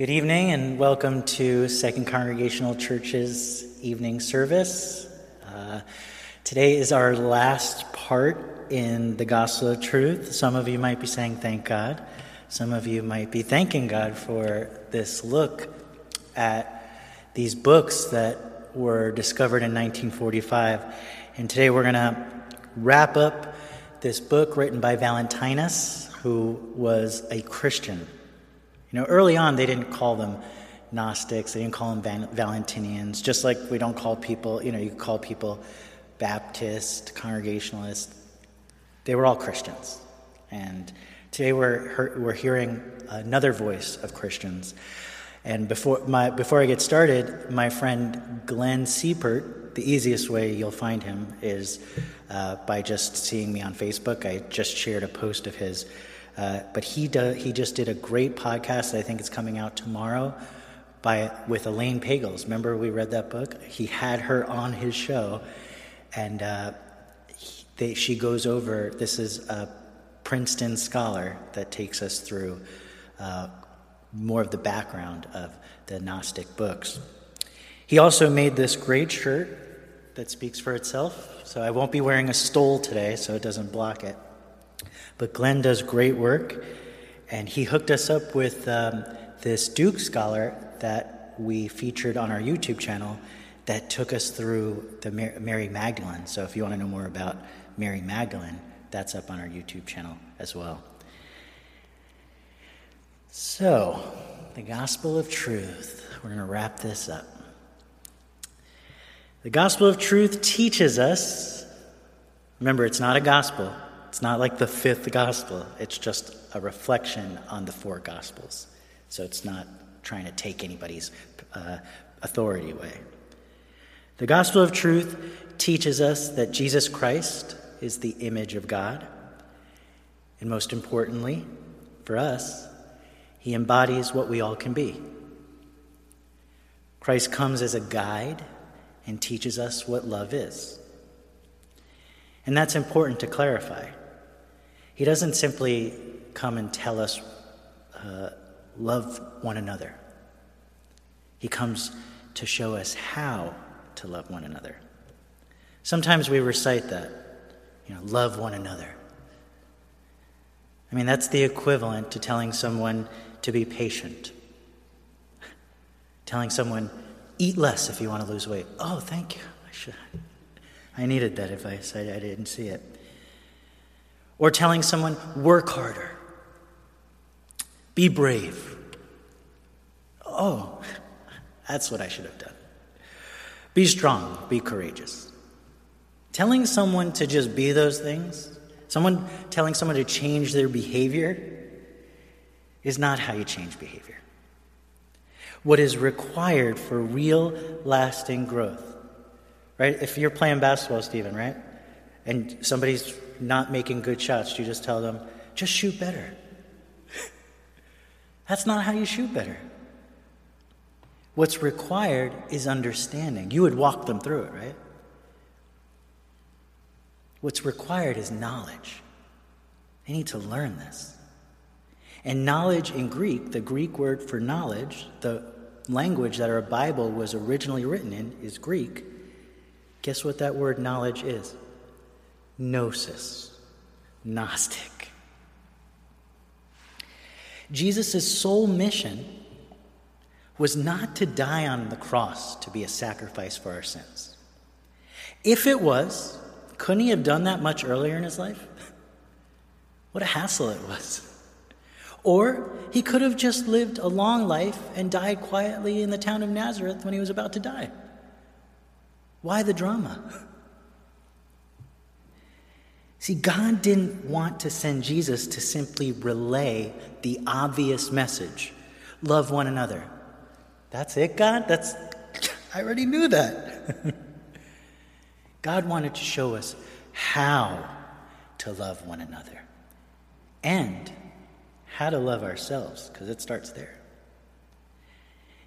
Good evening and welcome to Second Congregational Church's evening service. Uh, today is our last part in the Gospel of Truth. Some of you might be saying, Thank God. Some of you might be thanking God for this look at these books that were discovered in 1945. And today we're going to wrap up this book written by Valentinus, who was a Christian you know, early on, they didn't call them Gnostics, they didn't call them Van- Valentinians, just like we don't call people, you know, you call people Baptist, Congregationalist. They were all Christians. And today we're, we're hearing another voice of Christians. And before, my, before I get started, my friend Glenn Siepert, the easiest way you'll find him is uh, by just seeing me on Facebook. I just shared a post of his uh, but he, do, he just did a great podcast. I think it's coming out tomorrow by, with Elaine Pagels. Remember we read that book? He had her on his show, and uh, he, they, she goes over this is a Princeton scholar that takes us through uh, more of the background of the Gnostic books. He also made this great shirt that speaks for itself. So I won't be wearing a stole today, so it doesn't block it. But Glenn does great work, and he hooked us up with um, this Duke scholar that we featured on our YouTube channel that took us through the Mary Magdalene. So if you want to know more about Mary Magdalene, that's up on our YouTube channel as well. So, the gospel of truth. We're going to wrap this up. The gospel of truth teaches us, remember, it's not a gospel, it's not like the fifth gospel, it's just a reflection on the four gospels. So it's not trying to take anybody's uh, authority away. The gospel of truth teaches us that Jesus Christ is the image of God. And most importantly, for us, he embodies what we all can be. Christ comes as a guide and teaches us what love is. And that's important to clarify. He doesn't simply come and tell us, uh, love one another. He comes to show us how to love one another. Sometimes we recite that, you know, love one another. I mean, that's the equivalent to telling someone to be patient, telling someone, eat less if you want to lose weight. Oh, thank you. I should. I needed that advice. I, I didn't see it. Or telling someone, work harder, be brave. Oh, that's what I should have done. Be strong, be courageous. Telling someone to just be those things, someone telling someone to change their behavior, is not how you change behavior. What is required for real, lasting growth, right? If you're playing basketball, Stephen, right? And somebody's not making good shots, you just tell them, just shoot better. That's not how you shoot better. What's required is understanding. You would walk them through it, right? What's required is knowledge. They need to learn this. And knowledge in Greek, the Greek word for knowledge, the language that our Bible was originally written in, is Greek. Guess what that word knowledge is? Gnosis, Gnostic. Jesus' sole mission was not to die on the cross to be a sacrifice for our sins. If it was, couldn't he have done that much earlier in his life? What a hassle it was. Or he could have just lived a long life and died quietly in the town of Nazareth when he was about to die. Why the drama? See, God didn't want to send Jesus to simply relay the obvious message love one another. That's it, God? That's I already knew that. God wanted to show us how to love one another and how to love ourselves, because it starts there.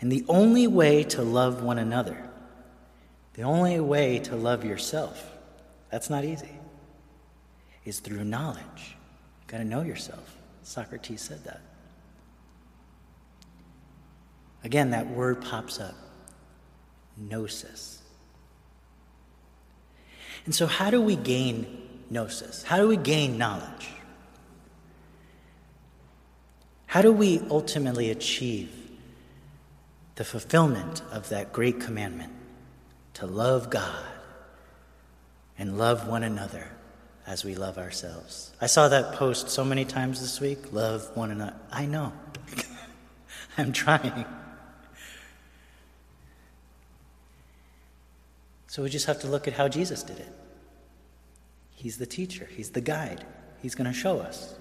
And the only way to love one another, the only way to love yourself, that's not easy is through knowledge. You've got to know yourself. Socrates said that. Again, that word pops up gnosis. And so, how do we gain gnosis? How do we gain knowledge? How do we ultimately achieve the fulfillment of that great commandment to love God and love one another as we love ourselves? I saw that post so many times this week love one another. I know. I'm trying. So we just have to look at how Jesus did it. He's the teacher, He's the guide, He's going to show us.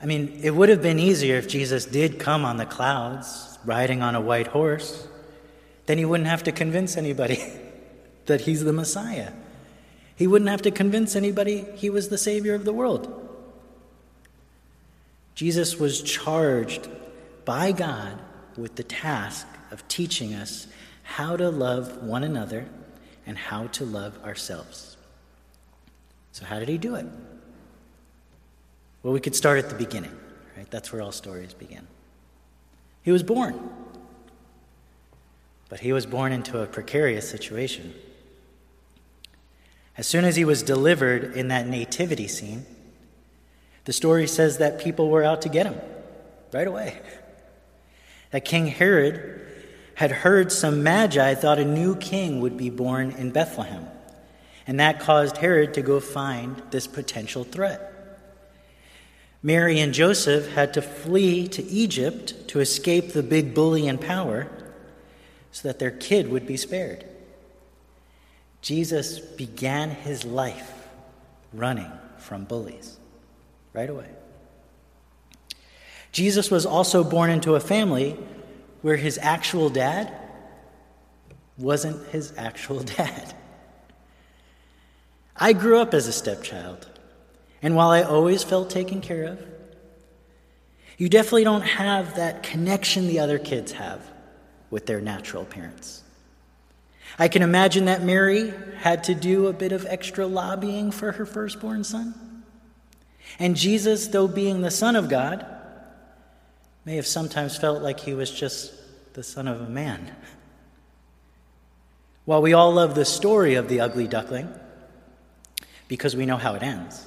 I mean, it would have been easier if Jesus did come on the clouds, riding on a white horse. Then he wouldn't have to convince anybody that he's the Messiah. He wouldn't have to convince anybody he was the Savior of the world. Jesus was charged by God with the task of teaching us how to love one another and how to love ourselves. So, how did he do it? Well, we could start at the beginning, right? That's where all stories begin. He was born, but he was born into a precarious situation. As soon as he was delivered in that nativity scene, the story says that people were out to get him right away. That King Herod had heard some magi thought a new king would be born in Bethlehem, and that caused Herod to go find this potential threat. Mary and Joseph had to flee to Egypt to escape the big bully in power so that their kid would be spared. Jesus began his life running from bullies right away. Jesus was also born into a family where his actual dad wasn't his actual dad. I grew up as a stepchild. And while I always felt taken care of, you definitely don't have that connection the other kids have with their natural parents. I can imagine that Mary had to do a bit of extra lobbying for her firstborn son. And Jesus, though being the Son of God, may have sometimes felt like he was just the son of a man. While we all love the story of the ugly duckling, because we know how it ends,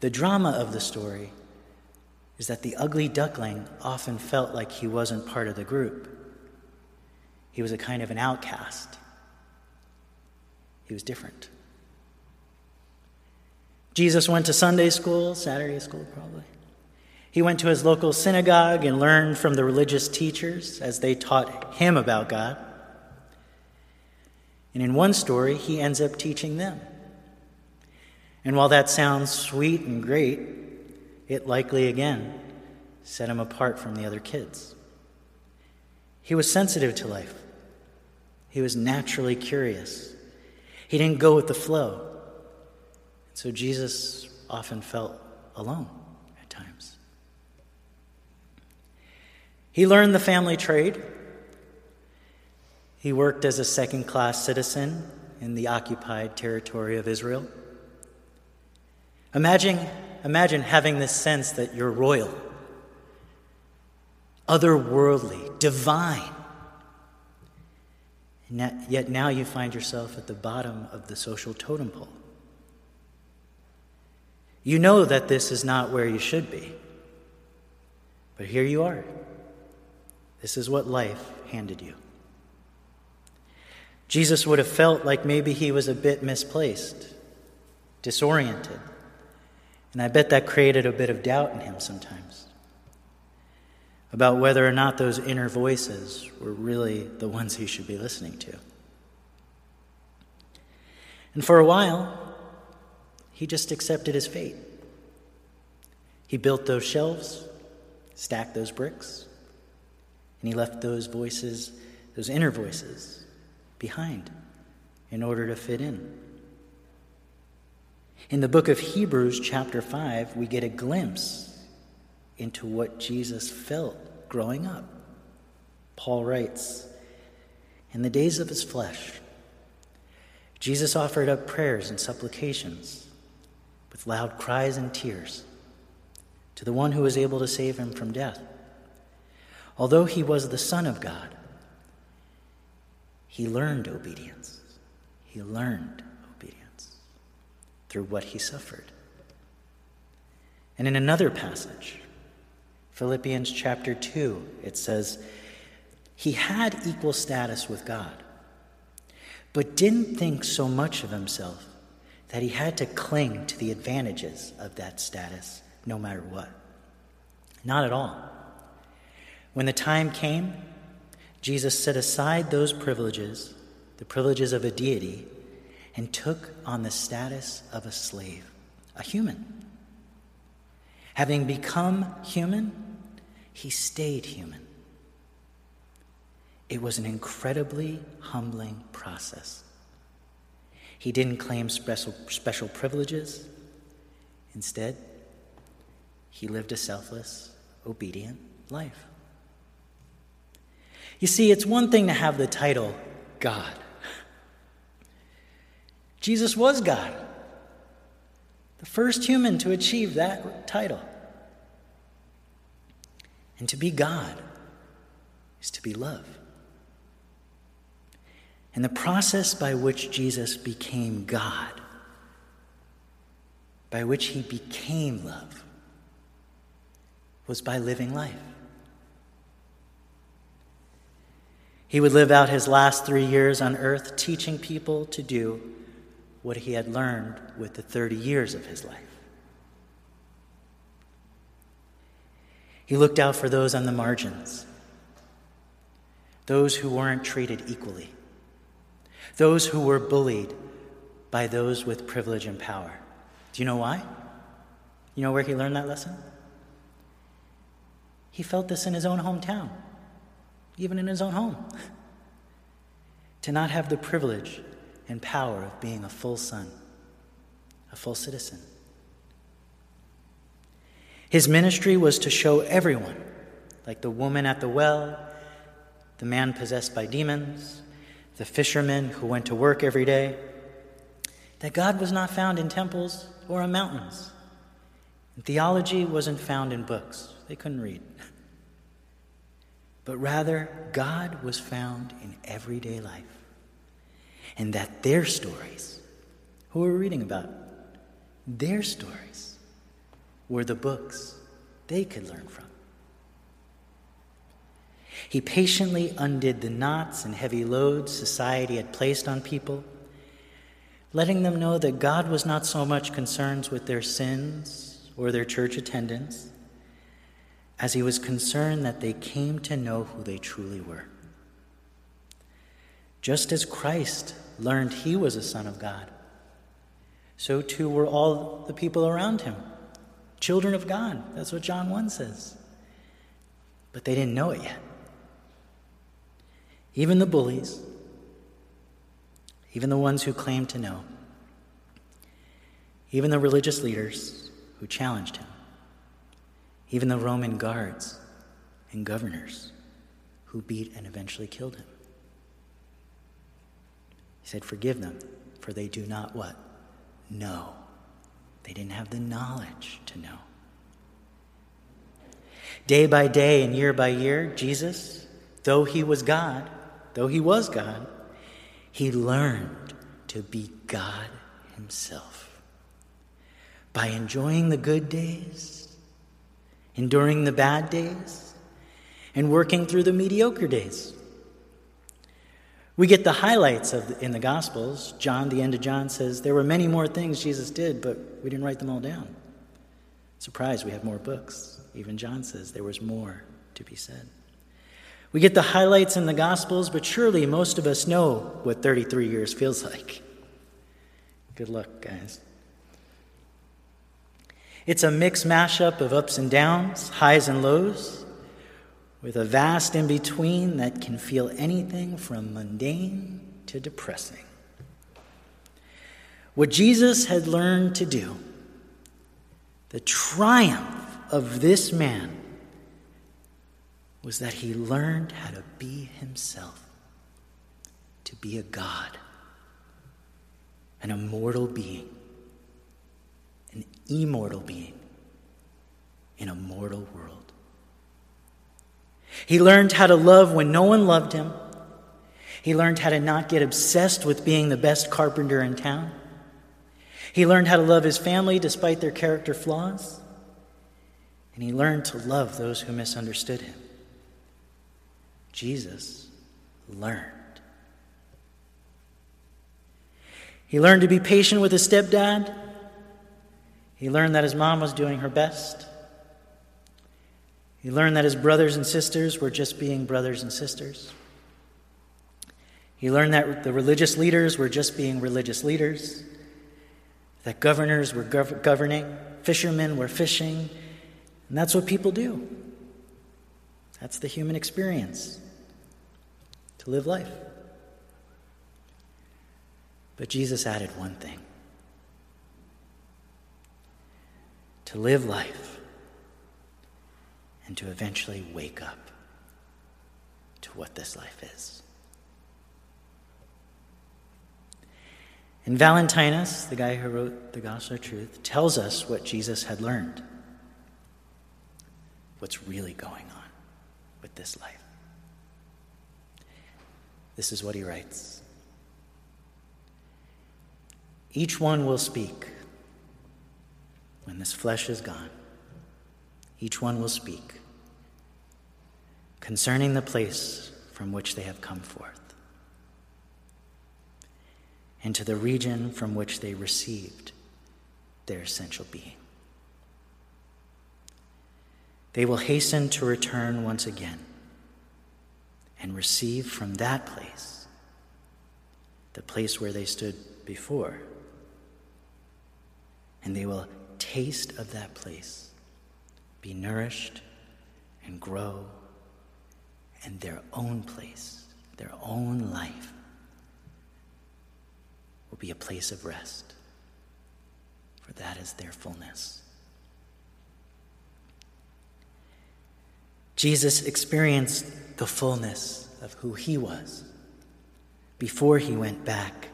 the drama of the story is that the ugly duckling often felt like he wasn't part of the group. He was a kind of an outcast. He was different. Jesus went to Sunday school, Saturday school probably. He went to his local synagogue and learned from the religious teachers as they taught him about God. And in one story, he ends up teaching them. And while that sounds sweet and great, it likely again set him apart from the other kids. He was sensitive to life, he was naturally curious. He didn't go with the flow. So Jesus often felt alone at times. He learned the family trade. He worked as a second class citizen in the occupied territory of Israel. Imagine, imagine having this sense that you're royal, otherworldly, divine. Yet now you find yourself at the bottom of the social totem pole. You know that this is not where you should be. But here you are. This is what life handed you. Jesus would have felt like maybe he was a bit misplaced, disoriented. And I bet that created a bit of doubt in him sometimes about whether or not those inner voices were really the ones he should be listening to. And for a while, he just accepted his fate. He built those shelves, stacked those bricks, and he left those voices, those inner voices, behind in order to fit in. In the book of Hebrews, chapter 5, we get a glimpse into what Jesus felt growing up. Paul writes In the days of his flesh, Jesus offered up prayers and supplications with loud cries and tears to the one who was able to save him from death. although he was the Son of God, he learned obedience. He learned obedience through what he suffered. And in another passage, Philippians chapter 2, it says, He had equal status with God, but didn't think so much of himself that he had to cling to the advantages of that status no matter what. Not at all. When the time came, Jesus set aside those privileges, the privileges of a deity, and took on the status of a slave, a human. Having become human, he stayed human. It was an incredibly humbling process. He didn't claim special, special privileges. Instead, he lived a selfless, obedient life. You see, it's one thing to have the title God. Jesus was God, the first human to achieve that title. And to be God is to be love. And the process by which Jesus became God, by which he became love, was by living life. He would live out his last three years on earth teaching people to do what he had learned with the 30 years of his life. He looked out for those on the margins, those who weren't treated equally, those who were bullied by those with privilege and power. Do you know why? You know where he learned that lesson? He felt this in his own hometown, even in his own home. to not have the privilege and power of being a full son, a full citizen. His ministry was to show everyone, like the woman at the well, the man possessed by demons, the fishermen who went to work every day, that God was not found in temples or on mountains. Theology wasn't found in books. They couldn't read. But rather, God was found in everyday life. And that their stories, who we're reading about, their stories were the books they could learn from. He patiently undid the knots and heavy loads society had placed on people, letting them know that God was not so much concerned with their sins or their church attendance as he was concerned that they came to know who they truly were. Just as Christ learned he was a son of God, so too were all the people around him, children of God. That's what John 1 says. But they didn't know it yet. Even the bullies, even the ones who claimed to know, even the religious leaders who challenged him even the Roman guards and governors who beat and eventually killed him. He said, Forgive them, for they do not what? Know. They didn't have the knowledge to know. Day by day and year by year, Jesus, though he was God, though he was God, he learned to be God himself. By enjoying the good days enduring the bad days, and working through the mediocre days. We get the highlights of the, in the Gospels. John, the end of John, says there were many more things Jesus did, but we didn't write them all down. Surprise, we have more books. Even John says there was more to be said. We get the highlights in the Gospels, but surely most of us know what 33 years feels like. Good luck, guys. It's a mixed mashup of ups and downs, highs and lows, with a vast in between that can feel anything from mundane to depressing. What Jesus had learned to do, the triumph of this man, was that he learned how to be himself, to be a God, an immortal being an immortal being in a mortal world. He learned how to love when no one loved him. He learned how to not get obsessed with being the best carpenter in town. He learned how to love his family despite their character flaws. And he learned to love those who misunderstood him. Jesus learned. He learned to be patient with his stepdad. He learned that his mom was doing her best. He learned that his brothers and sisters were just being brothers and sisters. He learned that the religious leaders were just being religious leaders, that governors were gov- governing, fishermen were fishing, and that's what people do. That's the human experience to live life. But Jesus added one thing to live life and to eventually wake up to what this life is. And Valentinus, the guy who wrote the Gospel of Truth, tells us what Jesus had learned, what's really going on with this life. This is what he writes Each one will speak when this flesh is gone. Each one will speak concerning the place from which they have come forth and to the region from which they received their essential being. They will hasten to return once again and receive from that place the place where they stood before. And they will taste of that place, be nourished and grow, and their own place, their own life will be a place of rest, for that is their fullness. Jesus experienced the fullness of who he was before he went back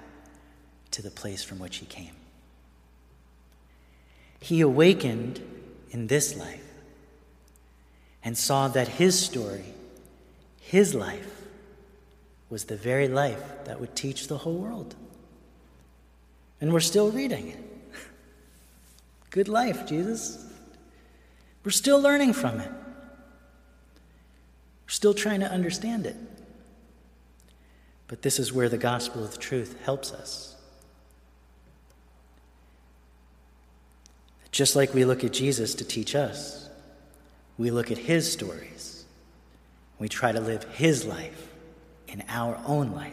to the place from which he came. He awakened in this life and saw that his story, his life, was the very life that would teach the whole world. And we're still reading it. Good life, Jesus. We're still learning from it. We're still trying to understand it. But this is where the gospel of truth helps us. Just like we look at Jesus to teach us, we look at his stories. We try to live his life in our own life.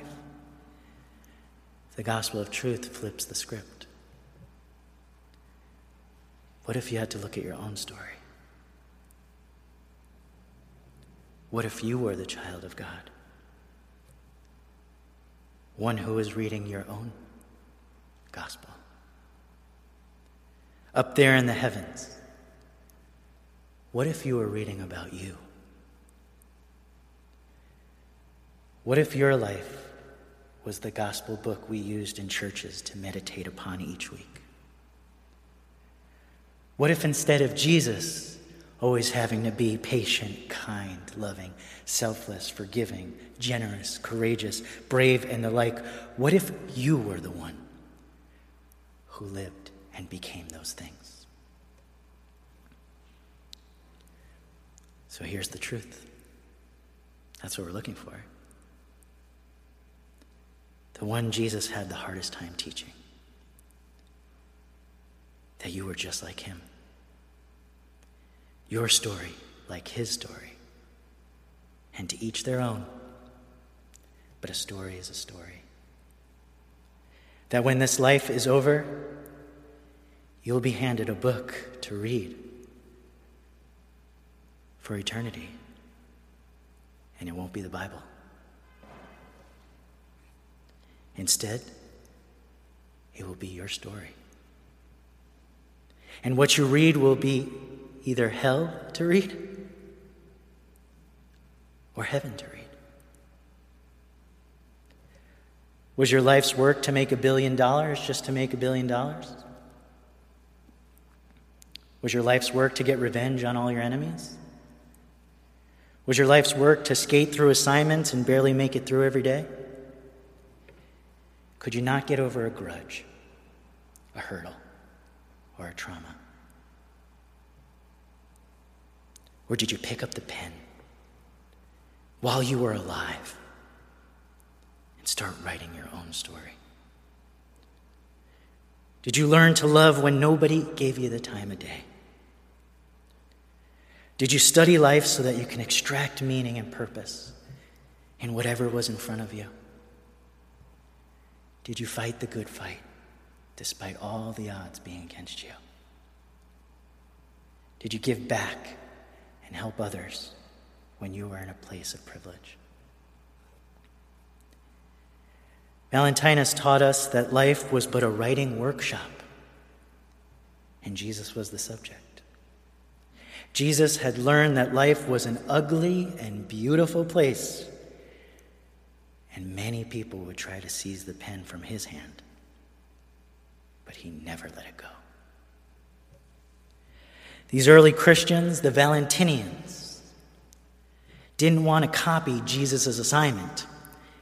The gospel of truth flips the script. What if you had to look at your own story? What if you were the child of God? One who is reading your own gospel. Up there in the heavens, what if you were reading about you? What if your life was the gospel book we used in churches to meditate upon each week? What if instead of Jesus always having to be patient, kind, loving, selfless, forgiving, generous, courageous, brave, and the like, what if you were the one who lived and became those things? So here's the truth. That's what we're looking for the one Jesus had the hardest time teaching. That you were just like him. Your story, like his story. And to each their own. But a story is a story. That when this life is over, you'll be handed a book to read for eternity. And it won't be the Bible. Instead, it will be your story. And what you read will be either hell to read or heaven to read. Was your life's work to make a billion dollars just to make a billion dollars? Was your life's work to get revenge on all your enemies? Was your life's work to skate through assignments and barely make it through every day? Could you not get over a grudge, a hurdle, or a trauma? Or did you pick up the pen while you were alive and start writing your own story? Did you learn to love when nobody gave you the time of day? Did you study life so that you can extract meaning and purpose in whatever was in front of you? Did you fight the good fight despite all the odds being against you? Did you give back and help others when you were in a place of privilege? Valentinus taught us that life was but a writing workshop, and Jesus was the subject. Jesus had learned that life was an ugly and beautiful place, and many people would try to seize the pen from his hand, but he never let it go. These early Christians, the Valentinians, didn't want to copy Jesus' assignment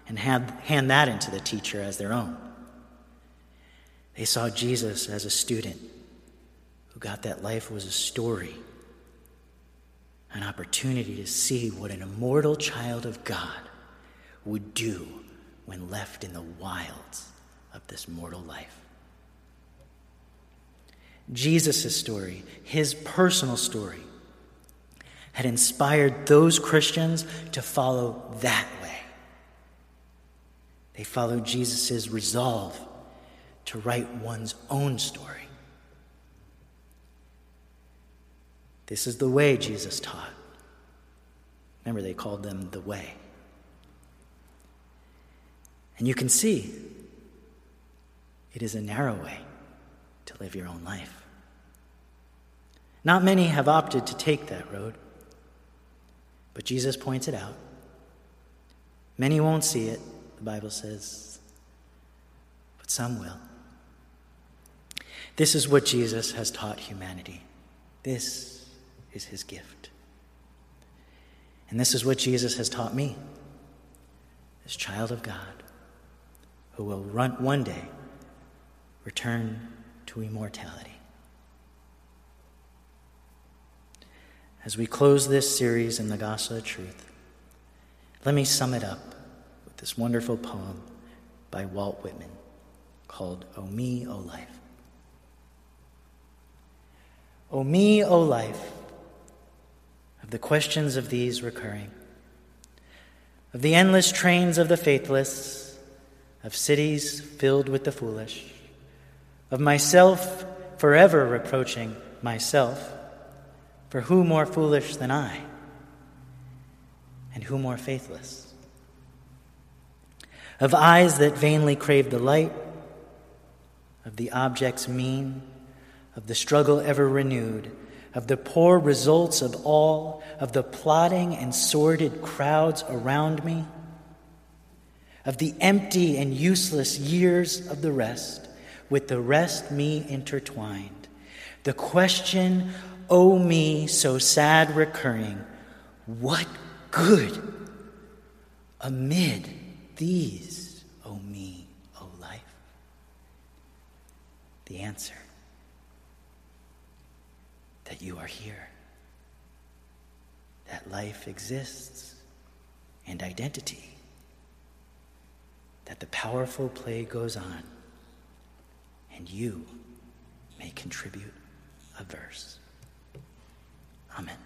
and hand, hand that into the teacher as their own. They saw Jesus as a student who got that life was a story, an opportunity to see what an immortal child of God would do when left in the wilds of this mortal life. Jesus' story, his personal story, had inspired those Christians to follow that way. they followed Jesus' resolve to write one's own story. This is the way Jesus taught. Remember, they called them the way. And you can see it is a narrow way to live your own life. Not many have opted to take that road, but Jesus points it out. Many won't see it, the Bible says, but some will. This is what Jesus has taught humanity. This is his gift. And this is what Jesus has taught me, as child of God, who will run, one day return to immortality. As we close this series in the Gospel of Truth, let me sum it up with this wonderful poem by Walt Whitman called O Me, O Life. O me, O life, of the questions of these recurring, of the endless trains of the faithless, of cities filled with the foolish, of myself forever reproaching myself, for who more foolish than I, and who more faithless? of eyes that vainly crave the light, of the objects mean, of the struggle ever renewed, of the poor results of all, of the plotting and sordid crowds around me, of the empty and useless years of the rest, with the rest me intertwined. The question, oh me, so sad recurring, what good amid these, O me, O life? The answer that you are here, that life exists, and identity, that the powerful play goes on and you may contribute a verse. Amen.